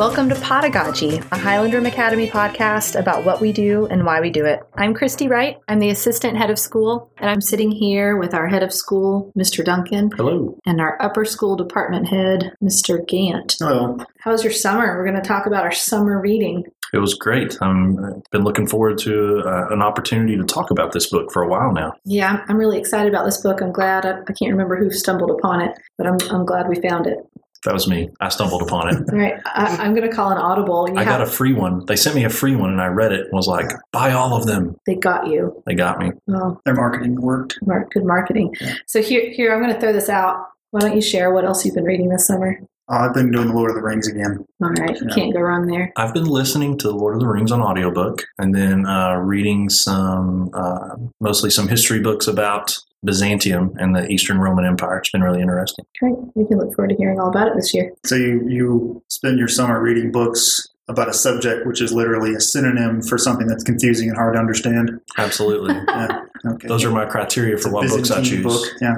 Welcome to Podagogy, a Highland Rim Academy podcast about what we do and why we do it. I'm Christy Wright. I'm the assistant head of school, and I'm sitting here with our head of school, Mr. Duncan, Hello. and our upper school department head, Mr. Gant. Hello. How's your summer? We're going to talk about our summer reading. It was great. I've been looking forward to uh, an opportunity to talk about this book for a while now. Yeah, I'm- I'm really excited about this book. I'm glad. I, I can't remember who stumbled upon it, but I'm, I'm glad we found it. That was me. I stumbled upon it. All right, I, I'm going to call an audible. You I got a free one. They sent me a free one, and I read it and was like, "Buy all of them." they got you. They got me. Oh, Their marketing worked. mar- good marketing. Yeah. So here, here, I'm going to throw this out. Why don't you share what else you've been reading this summer? Uh, I've been doing the Lord of the Rings again. All right, you Yeah. can't go wrong there. I've been listening to The Lord of the Rings on audiobook and then uh, reading some, uh, mostly some history books about Byzantium and the Eastern Roman Empire. It's been really interesting. Great. We can look forward to hearing all about it this year. So you you spend your summer reading books about a subject which is literally a synonym for something that's confusing and hard to understand. Absolutely. Yeah. Okay. Those are my criteria for a what books I choose. Book. Yeah.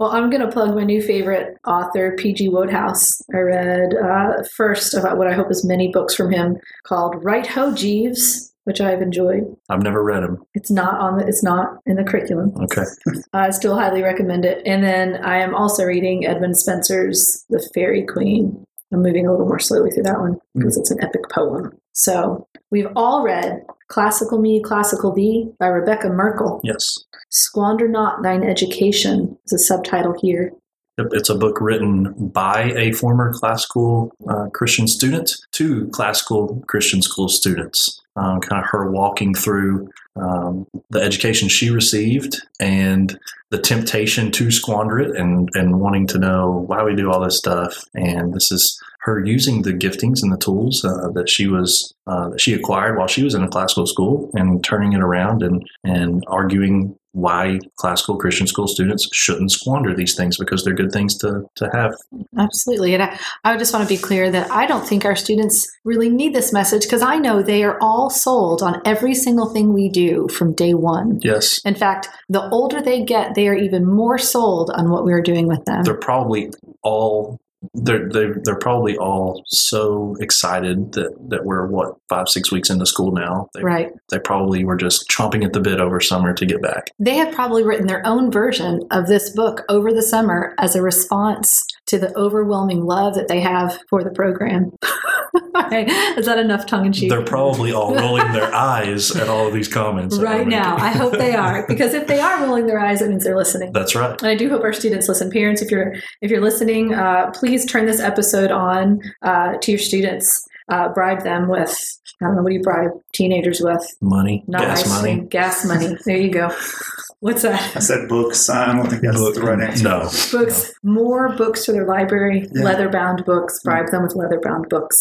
Well, I'm going to plug my new favorite author, P.G. Wodehouse. I read uh, first about what I hope is many books from him called Right Ho Jeeves, which I've enjoyed. I've never read them. It's not on the. It's not in the curriculum. Okay. I still highly recommend it. And then I am also reading Edmund Spenser's The Faerie Queene. I'm moving a little more slowly through that one because it's an epic poem. So we've all read Classical Me, Classical Thee by Rebecca Merkle. Yes. Squander Not Thine Education is a subtitle here. It's a book written by a former classical uh, Christian student to classical Christian school students. Um, kind of her walking through um, the education she received and the temptation to squander it and, and wanting to know why we do all this stuff. And this is her using the giftings and the tools uh, that she was uh, that she acquired while she was in a classical school and turning it around and and arguing why classical Christian school students shouldn't squander these things because they're good things to, to have. Absolutely. And I, I just want to be clear that I don't think our students really need this message because I know they are all sold on every single thing we do from day one. Yes, In fact, the older they get, they are even more sold on what we're doing with them. they're probably all they're they're, they're probably all so excited that, that we're what five six weeks into school now. They, Right. they probably were just chomping at the bit over summer to get back. They have probably written their own version of this book over the summer as a response to the overwhelming love that they have for the program. Is that enough tongue in cheek? They're probably all rolling their eyes at all of these comments Right now. I hope they are. Because if they are rolling their eyes, that means they're listening. That's right. And I do hope our students listen. Parents, if you're if you're listening, uh, please turn this episode on uh, to your students. Uh, bribe them with I don't know what do you bribe teenagers with? Money, Not gas money. gas money. There you go. What's that? I said books. I don't think that's Book- the right answer. No, Books, more books to their library. Yeah. Leather bound books. Bribe them with leather bound books.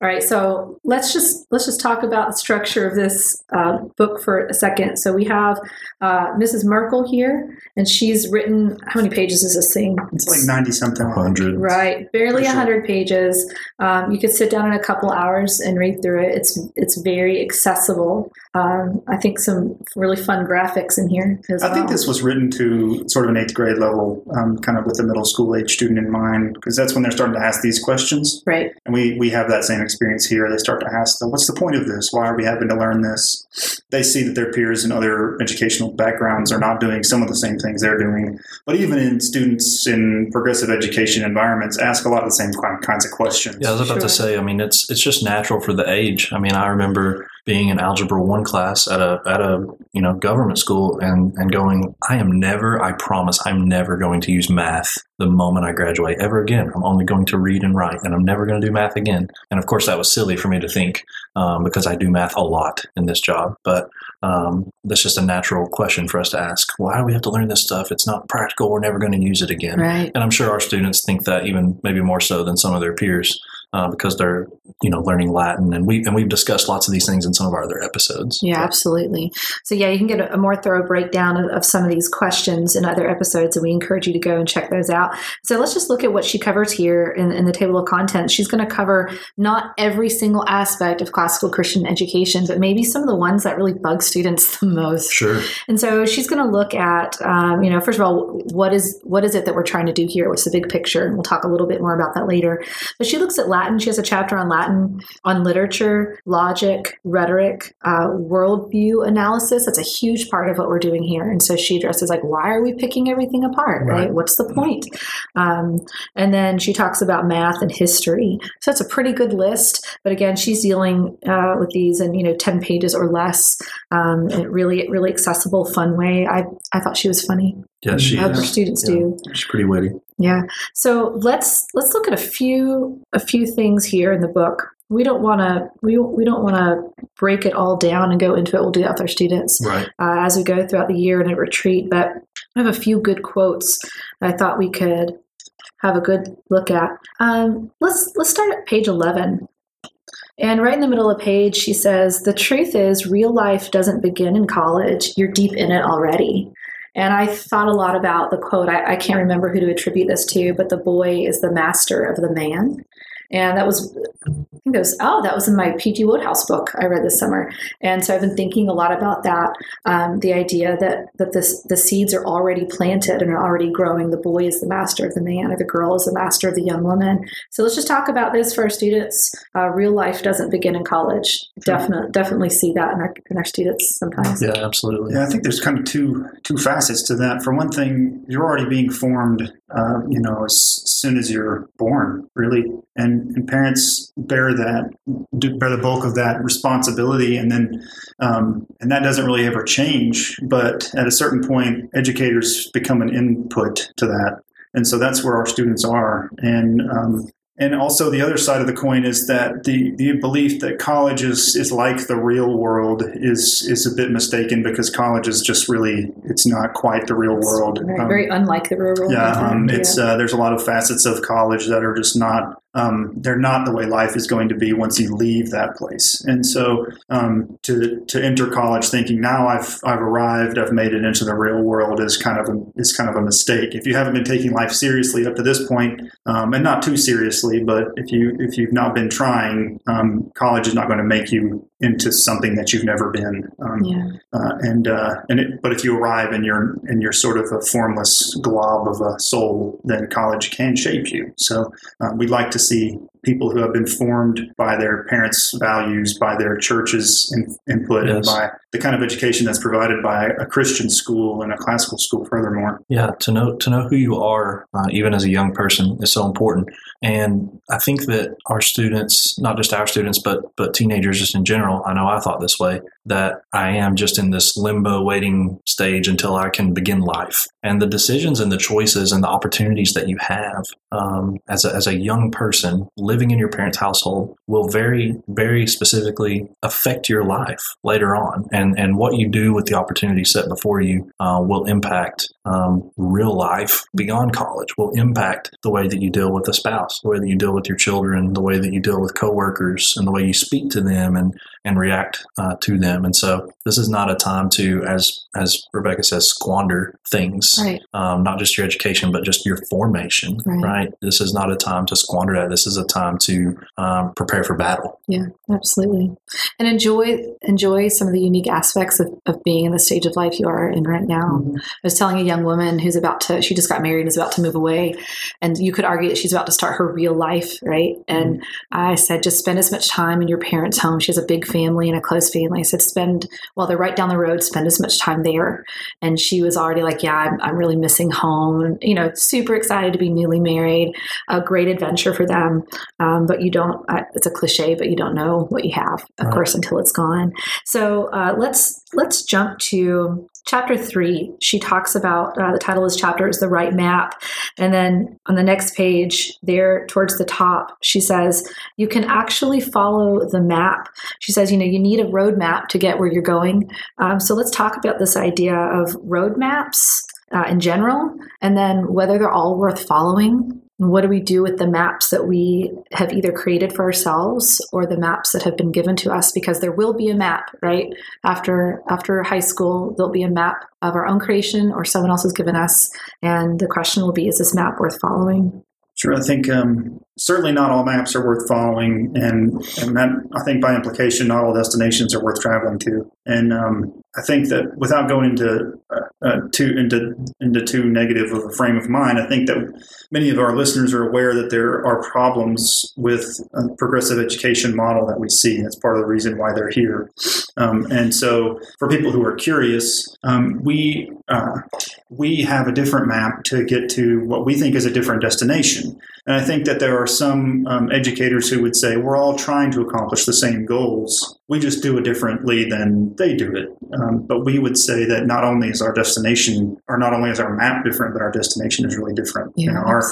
All right, so let's just let's just talk about the structure of this uh, book for a second. So we have uh, Mrs. Merkle here, and she's written how many pages is this thing? It's like ninety something. hundred. Right, barely For sure. 100 pages. Um, you could sit down in a couple hours and read through it. It's it's very accessible. Um, I think some really fun graphics in here as I well. think this was written to sort of an eighth grade level, um, kind of with a middle school age student in mind, because that's when they're starting to ask these questions. right. And we, we have that same experience here. They start to ask, them, what's the point of this? Why are we having to learn this? They see that their peers in other educational backgrounds are not doing some of the same things they're doing. But even in students in progressive education environments, ask a lot of the same kinds of questions. Yeah, I was about Sure. to say. I mean, it's it's just natural for the age. I mean, I remember being in algebra one class at a at a you know government school and and going, I am never. I promise, I'm never going to use math the moment I graduate ever again. I'm only going to read and write, and I'm never going to do math again. And of course, that was silly for me to think um, because I do math a lot in this job, but. Um, that's just a natural question for us to ask. Why do we have to learn this stuff? It's not practical. We're never going to use it again. Right. And I'm sure our students think that even maybe more so than some of their peers uh, because they're you know learning Latin and we and we've discussed lots of these things in some of our other episodes. Yeah, absolutely. So yeah, you can get a, a more thorough breakdown of, of some of these questions in other episodes, and we encourage you to go and check those out. So let's just look at what she covers here in, in the table of contents. She's going to cover not every single aspect of classical Christian education, but maybe some of the ones that really bug students the most. Sure. And so she's going to look at, um, you know, first of all, what is what is it that we're trying to do here? What's the big picture? And we'll talk a little bit more about that later. But she looks at Latin. She has a chapter on Latin, on literature, logic, rhetoric, uh, worldview analysis. That's a huge part of what we're doing here. And so she addresses like, why are we picking everything apart? Right? right? What's the point? Um, and then she talks about math and history. So it's a pretty good list. But again, she's dealing uh, with these in you know ten pages or less. Um, really, really accessible, fun way. I I thought she was funny. Yeah, she I hope her students yeah, do. She's pretty witty. Yeah. So let's let's look at a few a few things here in the book. We don't want to we we don't want to break it all down and go into it. We'll do that with our students right. uh, as we go throughout the year in a retreat. But I have a few good quotes I thought we could have a good look at. Um, let's let's start at page eleven. And right in the middle of the page, she says, The truth is, real life doesn't begin in college. You're deep in it already. And I thought a lot about the quote. I, I, can't remember who to attribute this to, but the boy is the master of the man. And that was, I think it was, oh, that was in my P.G. Wodehouse book I read this summer. And so I've been thinking a lot about that. Um, the idea that, that this, the seeds are already planted and are already growing. The boy is the master of the man, or the girl is the master of the young woman. So let's just talk about this for our students. Uh, real life doesn't begin in college. Definitely, definitely see that in our, in our students sometimes. Yeah, absolutely. Yeah, I think there's kind of two two facets to that. For one thing, you're already being formed, uh, you know, as soon as you're born, really, and and, parents bear that bear the bulk of that responsibility, and then um, and that doesn't really ever change. But at a certain point, educators become an input to that, and so that's where our students are. And um, and also the other side of the coin is that the, the belief that college is, is like the real world is is a bit mistaken because college is just really it's not quite the real world. Very, um, very unlike the real world. Yeah, um, it's uh, there's a lot of facets of college that are just not um, they're not the way life is going to be once you leave that place. And so um, to to enter college thinking now I've I've arrived, I've made it into the real world is kind of a, is kind of a mistake. If you haven't been taking life seriously up to this point, um, and not too seriously, but if you if you've not been trying, um, college is not going to make you into something that you've never been. Um, yeah. Uh, and uh, and it, but if you arrive and you're and you're sort of a formless glob of a soul, then college can shape you. So uh, we'd like to see people who have been formed by their parents' values, by their church's in, input, yes. and by the kind of education that's provided by a Christian school and a classical school. Furthermore, yeah, to know to know who you are, uh, even as a young person, is so important. And I think that our students, not just our students, but but teenagers just in general, I know I thought this way that I am just in this limbo waiting stage until I can begin life. And the decisions and the choices and the opportunities that you have um, as, a, as a young person living in your parents' household will very, very specifically affect your life later on. And, and what you do with the opportunity set before you uh, will impact um, real life beyond college, will impact the way that you deal with a spouse, the way that you deal with your children, the way that you deal with coworkers, and the way you speak to them and, and react uh, to them. And so this is not a time to, as as Rebecca says, squander things. Right. Um, not just your education, but just your formation. Right. right. This is not a time to squander that. This is a time to um, prepare for battle. Yeah, absolutely. And enjoy enjoy some of the unique aspects of, of being in the stage of life you are in right now. Mm-hmm. I was telling a young woman who's about to she just got married and is about to move away, and you could argue that she's about to start her real life, right? And mm-hmm. I said, just spend as much time in your parents' home. She has a big family and a close family. I said, spend while they're right down the road, spend as much time there. And she was already like, yeah, I'm, I'm really missing home. You know, super excited to be newly married. A great adventure for them. Um, but you don't. Uh, it's a cliche, but you don't know what you have, of right. course, until it's gone. So uh, let's let's jump to chapter three, she talks about uh, the title of this chapter is The Right Map. And then on the next page, there towards the top, she says, You can actually follow the map. She says, You know, you need a roadmap to get where you're going. Um, so let's talk about this idea of roadmaps. Uh, in general, and then whether they're all worth following what do we do with the maps that we have either created for ourselves or the maps that have been given to us? Because there will be a map right? After after high school there'll be a map of our own creation or someone else has given us. And the question will be is this map worth following? Sure, I think um, certainly not all maps are worth following, and and that I think by implication, not all destinations are worth traveling to. And um, I think that without going into uh, uh, into into too negative of a frame of mind. I think that many of our listeners are aware that there are problems with progressive education model that we see. That's part of the reason why they're here. Um, and so, for people who are curious, um, we uh, we have a different map to get to what we think is a different destination. And I think that there are some um, educators who would say we're all trying to accomplish the same goals. We just do it differently than they do it. Um, but we would say that not only is our destination, or not only is our map different, but our destination is really different. Yeah, you know, our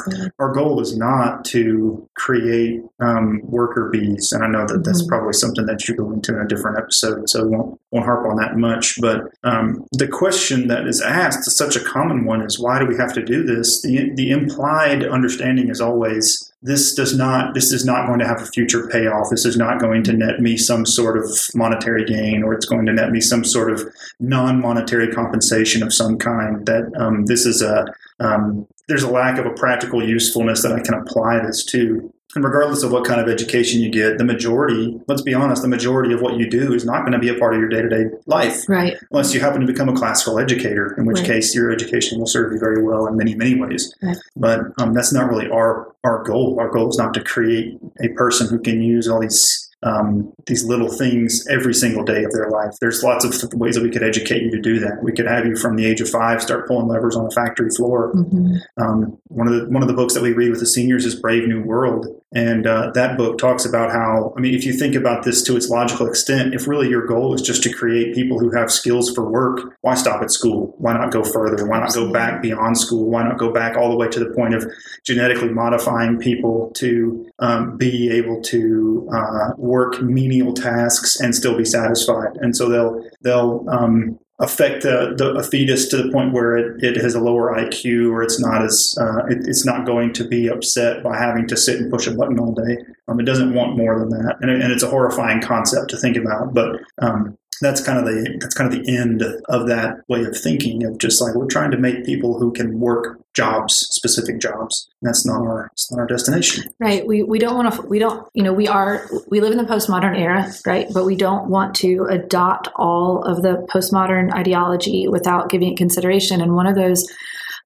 our goal is not to create um, worker bees, and I know that that's Mhm. probably something that you go into in a different episode, so we won't won't harp on that much. But um, the question that is asked is such a common one: is why do we have to do this? The the implied understanding is always this does not this is not going to have a future payoff. This is not going to net me some sort of monetary gain, or it's going to net me some sort of non-monetary compensation of some kind. That um, this is a um, there's a lack of a practical usefulness that I can apply this to. And regardless of what kind of education you get, the majority, let's be honest, the majority of what you do is not going to be a part of your day to day life Right. unless you happen to become a classical educator, in which Right. case your education will serve you very well in many, many ways. Right. But um, that's not really our, our goal. Our goal is not to create a person who can use all these um, these little things every single day of their life. There's lots of ways that we could educate you to do that. We could have you from the age of five start pulling levers on a factory floor. Mhm. Um, one of the one of the books that we read with the seniors is Brave New World, and uh, that book talks about how I mean, if you think about this to its logical extent, if really your goal is just to create people who have skills for work, why stop at school? Why not go further? Why not go back beyond school? Why not go back all the way to the point of genetically modifying people to um, be able to uh, work menial tasks and still be satisfied? And so they'll they'll um, affect the, the a fetus to the point where it, it has a lower IQ or it's not as uh, it, it's not going to be upset by having to sit and push a button all day. Um, it doesn't want more than that, and, and it's a horrifying concept to think about. But um, that's kind of the that's kind of the end of that way of thinking of just like we're trying to make people who can work jobs, specific jobs. That's not our it's not our destination. Right. We we don't want to. We don't. You know. We are. We live in the postmodern era, right? But we don't want to adopt all of the postmodern ideology without giving it consideration. And one of those,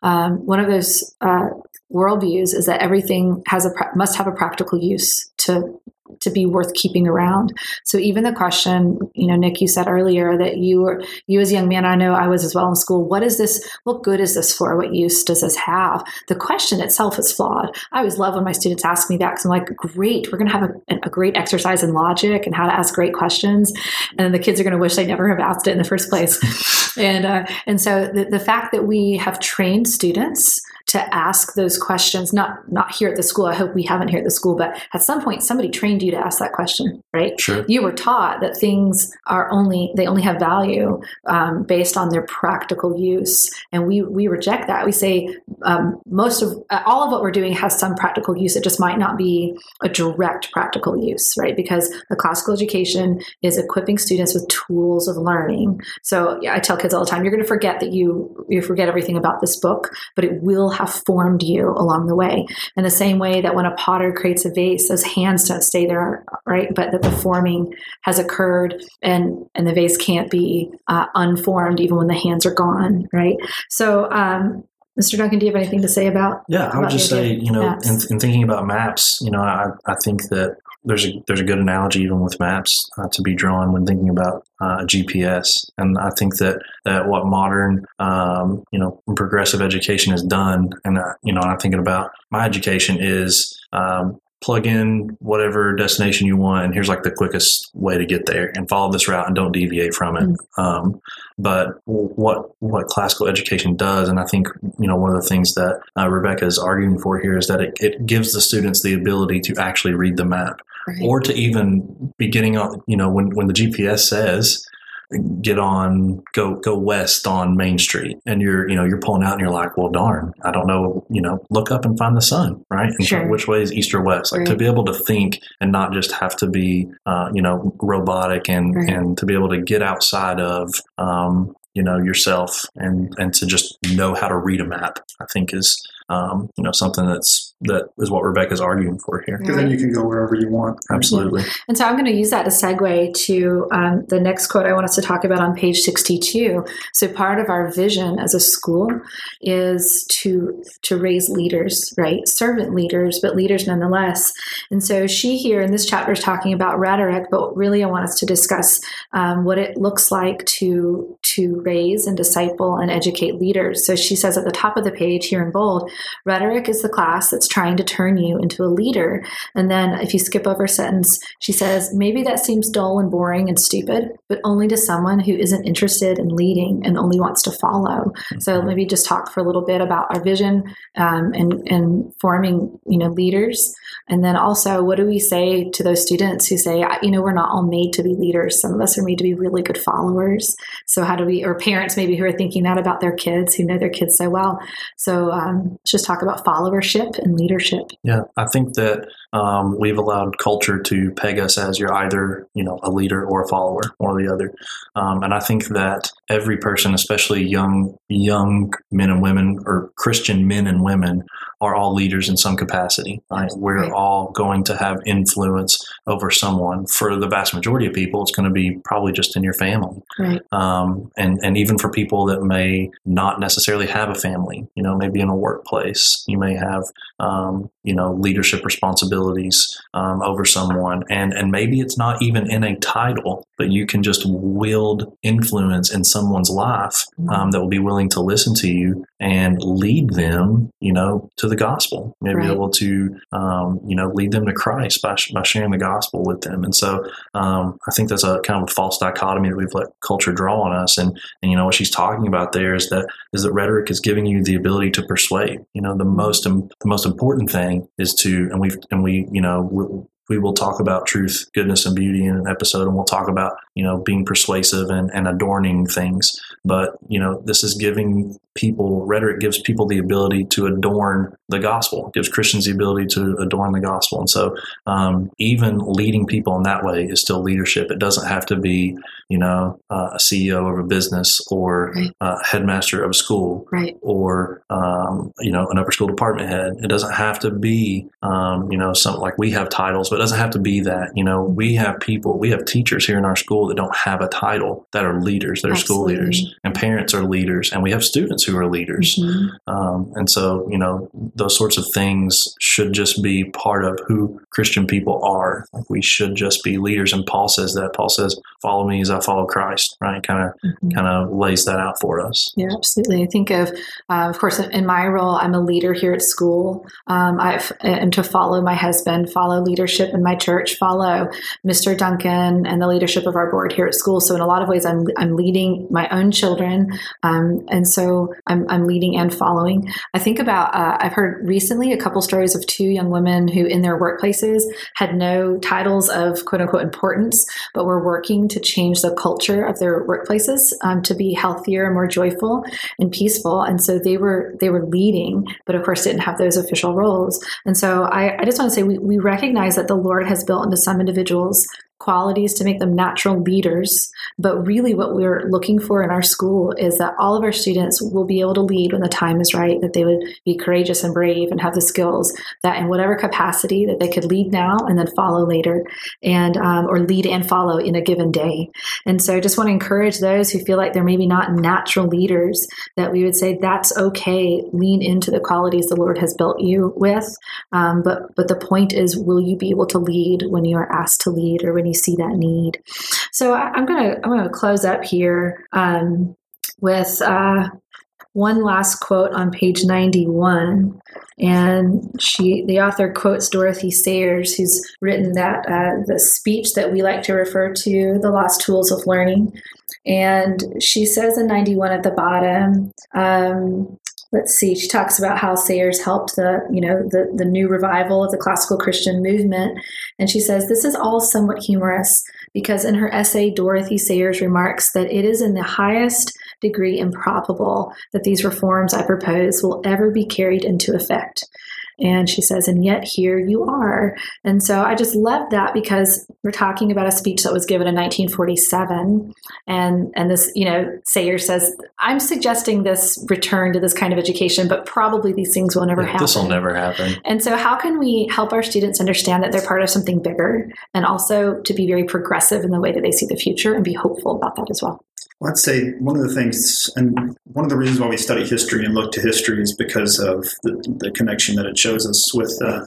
um, one of those uh, worldviews is that everything has a must have a practical use to to be worth keeping around. So even the question, you know, Nick, you said earlier that you were you as a young man, I know I was as well in school. What is this? What good is this for? What use does this have? The question itself is flawed. I always love when my students ask me that because I'm like, great, we're going to have a, a great exercise in logic and how to ask great questions, and the kids are going to wish they never have asked it in the first place. and uh, and so the, the fact that we have trained students to ask those questions not not here at the school i hope we haven't here at the school but at some point somebody trained you to ask that question right? Sure. you were taught that things are only they only have value um, based on their practical use. And we we reject that. We say um, most of uh, all of what we're doing has some practical use. It just might not be a direct practical use right? Because the classical education is equipping students with tools of learning. So yeah, i tell kids all the time you're going to forget that you you forget everything about this book but it will have formed you along the way. In the same way that when a potter creates a vase those hands don't stay there right but that the forming has occurred and and the vase can't be uh, unformed even when the hands are gone right? So um, mr duncan do you have anything to say about Yeah, I would just say, you know, in, in thinking about maps, you know, I, I think that there's a there's a good analogy even with maps uh, to be drawn when thinking about uh, GPS, and I think that that what modern, um, you know, progressive education has done, and uh, you know, I'm thinking about my education is. Um, plug in whatever destination you want and here's like the quickest way to get there and follow this route and don't deviate from it. Um, but what what classical education does, and I think you know one of the things that uh, Rebecca is arguing for here is that it, it gives the students the ability to actually read the map, Right. or to even be getting on. You know, when when the GPS says get on go go west on Main Street, and you're you know you're pulling out and you're like, well, darn, I don't know. You know, look up and find the sun, right? And so Sure. which way is east or west? Like to be able to think and not just have to be uh, you know robotic and Right. and to be able to get outside of um, you know yourself and and to just know how to read a map i think is um, you know something that's that is what Rebecca's arguing for here. Because then you can go wherever you want. Absolutely. And so I'm going to use that to segue to um, the next quote I want us to talk about on page 62. So part of our vision as a school is to to raise leaders, right? Servant leaders, but leaders nonetheless. And so she here in this chapter is talking about rhetoric, but really I want us to discuss um, what it looks like to to raise and disciple and educate leaders. So she says at the top of the page here in bold, rhetoric is the class that's trying to turn you into a leader. And then if you skip over a sentence, she says, maybe that seems dull and boring and stupid, but only to someone who isn't interested in leading and only wants to follow. Mm-hmm. So maybe just talk for a little bit about our vision um, and, and forming, you know, leaders. And then also, what do we say to those students who say, you know, we're not all made to be leaders. Some of us are made to be really good followers. So how do we, or parents maybe who are thinking that about their kids, who know their kids so well. So um, just talk about followership and leadership. Yeah, I think that um, we've allowed culture to peg us as you're either you know a leader or a follower, or the other. Um, and I think that every person, especially young young men and women or Christian men and women, are all leaders in some capacity. Right? We're right. all going to have influence over someone. For the vast majority of people, it's going to be probably just in your family. Right. Um, and and even for people that may not necessarily have a family, you know, maybe in a workplace, you may have um, you know leadership responsibilities um, over someone, and and maybe it's not even in a title, but you can just wield influence in someone's life mm-hmm. um, that will be willing to listen to you and lead them, you know, to the gospel. Maybe right. able to, um, you know, lead them to Christ by, by sharing the gospel with them. And so um, I think that's a kind of a false dichotomy that we've let culture draw on us. And, and, you know, what she's talking about there is that, is that rhetoric is giving you the ability to persuade. You know, the most, the most important thing is to, and we've, and we, you know, we will talk about truth, goodness, and beauty in an episode, and we'll talk about you know being persuasive and, and adorning things. But you know, this is giving people rhetoric gives people the ability to adorn the gospel, gives Christians the ability to adorn the gospel, and so um, even leading people in that way is still leadership. It doesn't have to be you know uh, a CEO of a business or right. uh, headmaster of a school, right. or um, you know an upper school department head. It doesn't have to be um, you know something like we have titles, but it doesn't have to be that. You know, we have people, we have teachers here in our school that don't have a title that are leaders, that are Absolutely. school leaders, and parents are leaders, and we have students who are leaders. Mm-hmm. Um, and so, you know, those sorts of things should just be part of who Christian people are. Like we should just be leaders. And Paul says that. Paul says, "Follow me as I follow Christ." Right? Kind of, mm-hmm. kind of lays that out for us. Yeah, absolutely. I think of, uh, of course, in my role, I'm a leader here at school. Um, I've and to follow my husband, follow leadership in my church follow Mr. Duncan and the leadership of our board here at school. So in a lot of ways, I'm, I'm leading my own children. Um, and so I'm, I'm leading and following. I think about, uh, I've heard recently a couple stories of two young women who in their workplaces had no titles of quote unquote importance, but were working to change the culture of their workplaces um, to be healthier and more joyful and peaceful. And so they were, they were leading, but of course didn't have those official roles. And so I, I just want to say we, we recognize that the Lord has built into some individuals qualities to make them natural leaders. But really, what we're looking for in our school is that all of our students will be able to lead when the time is right, that they would be courageous and brave and have the skills that in whatever capacity that they could lead now and then follow later and um, or lead and follow in a given day. And so I just want to encourage those who feel like they're maybe not natural leaders that we would say that's okay. Lean into the qualities the Lord has built you with. Um, but but the point is, will you be able to lead when you are asked to lead or when you see that need. So I, am gonna I'm gonna close up here um, with uh, one last quote on page 91 and she the author quotes dorothy sayers who's written that uh, the speech that we like to refer to the lost tools of learning and she says in 91 at the bottom um, let's see she talks about how sayers helped the you know the, the new revival of the classical christian movement. And she says this is all somewhat humorous because in her essay dorothy sayers remarks that it is in the highest degree improbable that these reforms i propose will ever be carried into effect And she says, and yet here you are. And so I just love that because we're talking about a speech that was given in 1947. And, and this, you know, Sayer says, I'm suggesting this return to this kind of education, but probably these things will never happen. This will never happen. And so, how can we help our students understand that they're part of something bigger and also to be very progressive in the way that they see the future and be hopeful about that as well? I'd say one of the things, and one of the reasons why we study history and look to history is because of the, the connection that it shows us with uh,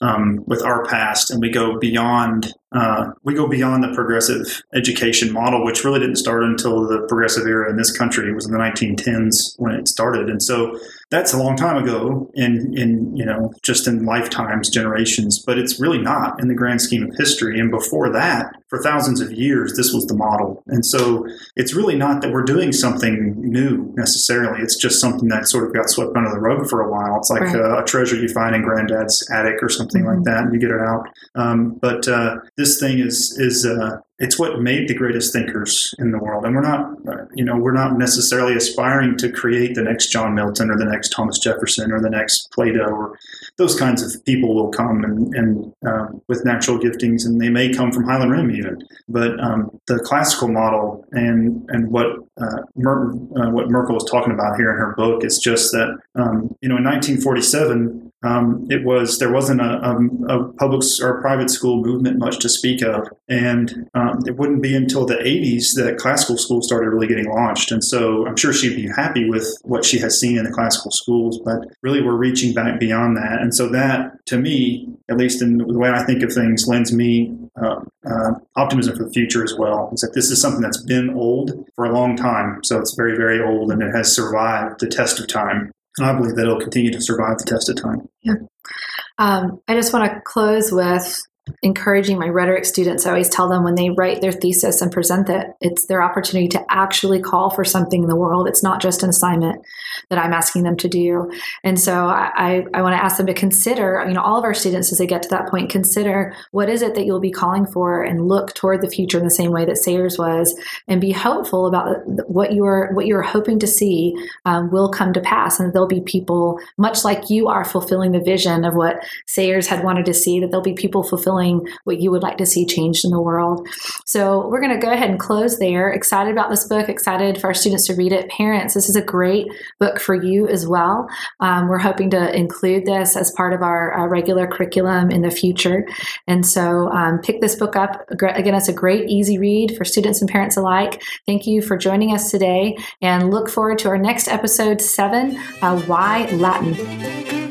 um, with our past, and we go beyond uh, we go beyond the progressive education model, which really didn't start until the progressive era in this country. It was in the 1910s when it started, and so that's a long time ago in in you know just in lifetimes, generations. But it's really not in the grand scheme of history. And before that, for thousands of years, this was the model. And so it's really not that we're doing something new necessarily. It's just something that sort of got swept under the rug for a while. It's like right. a, a, treasure you find in granddad's attic or something mm-hmm. like that, and you get it out. Um, but uh, this thing is is uh, it's what made the greatest thinkers in the world. And we're not, uh, you know, we're not necessarily aspiring to create the next John Milton or the next Thomas Jefferson or the next Plato or those kinds of people will come and, and um, with natural giftings, and they may come from Highland Rim even. But um, the classical model and and what uh, Mer- uh, what Merkle was talking about here in her book is just that, um, you know, in 1947 um, it was there wasn't a, a, a, public or a private school movement much to speak of, and um, it wouldn't be until the 80s that classical schools started really getting launched. And so I'm sure she'd be happy with what she has seen in the classical schools, but really we're reaching back beyond that. And so that, to me, at least in the way I think of things, lends me uh, uh, optimism for the future as well. Is that this is something that's been old for a long time, so it's very very old, and it has survived the test of time. And I believe that it'll continue to survive the test of time. Yeah. Um, I just want to close with encouraging my rhetoric students. I always tell them when they write their thesis and present it, it's their opportunity to actually call for something in the world. It's not just an assignment that I'm asking them to do. And so I, I, I want to ask them to consider, you know, all of our students as they get to that point, consider what is it that you'll be calling for and look toward the future in the same way that Sayers was and be hopeful about what you're what you're hoping to see um, will come to pass. And there'll be people, much like you are fulfilling the vision of what Sayers had wanted to see, that there'll be people what you would like to see changed in the world. So we're going to go ahead and close there. Excited about this book, excited for our students to read it. Parents, this is a great book for you as well. Um, we're hoping to include this as part of our, our regular curriculum in the future. And so um, pick this book up. Again, it's a great, easy read for students and parents alike. Thank you for joining us today and look forward to our next episode seven uh, Why Latin?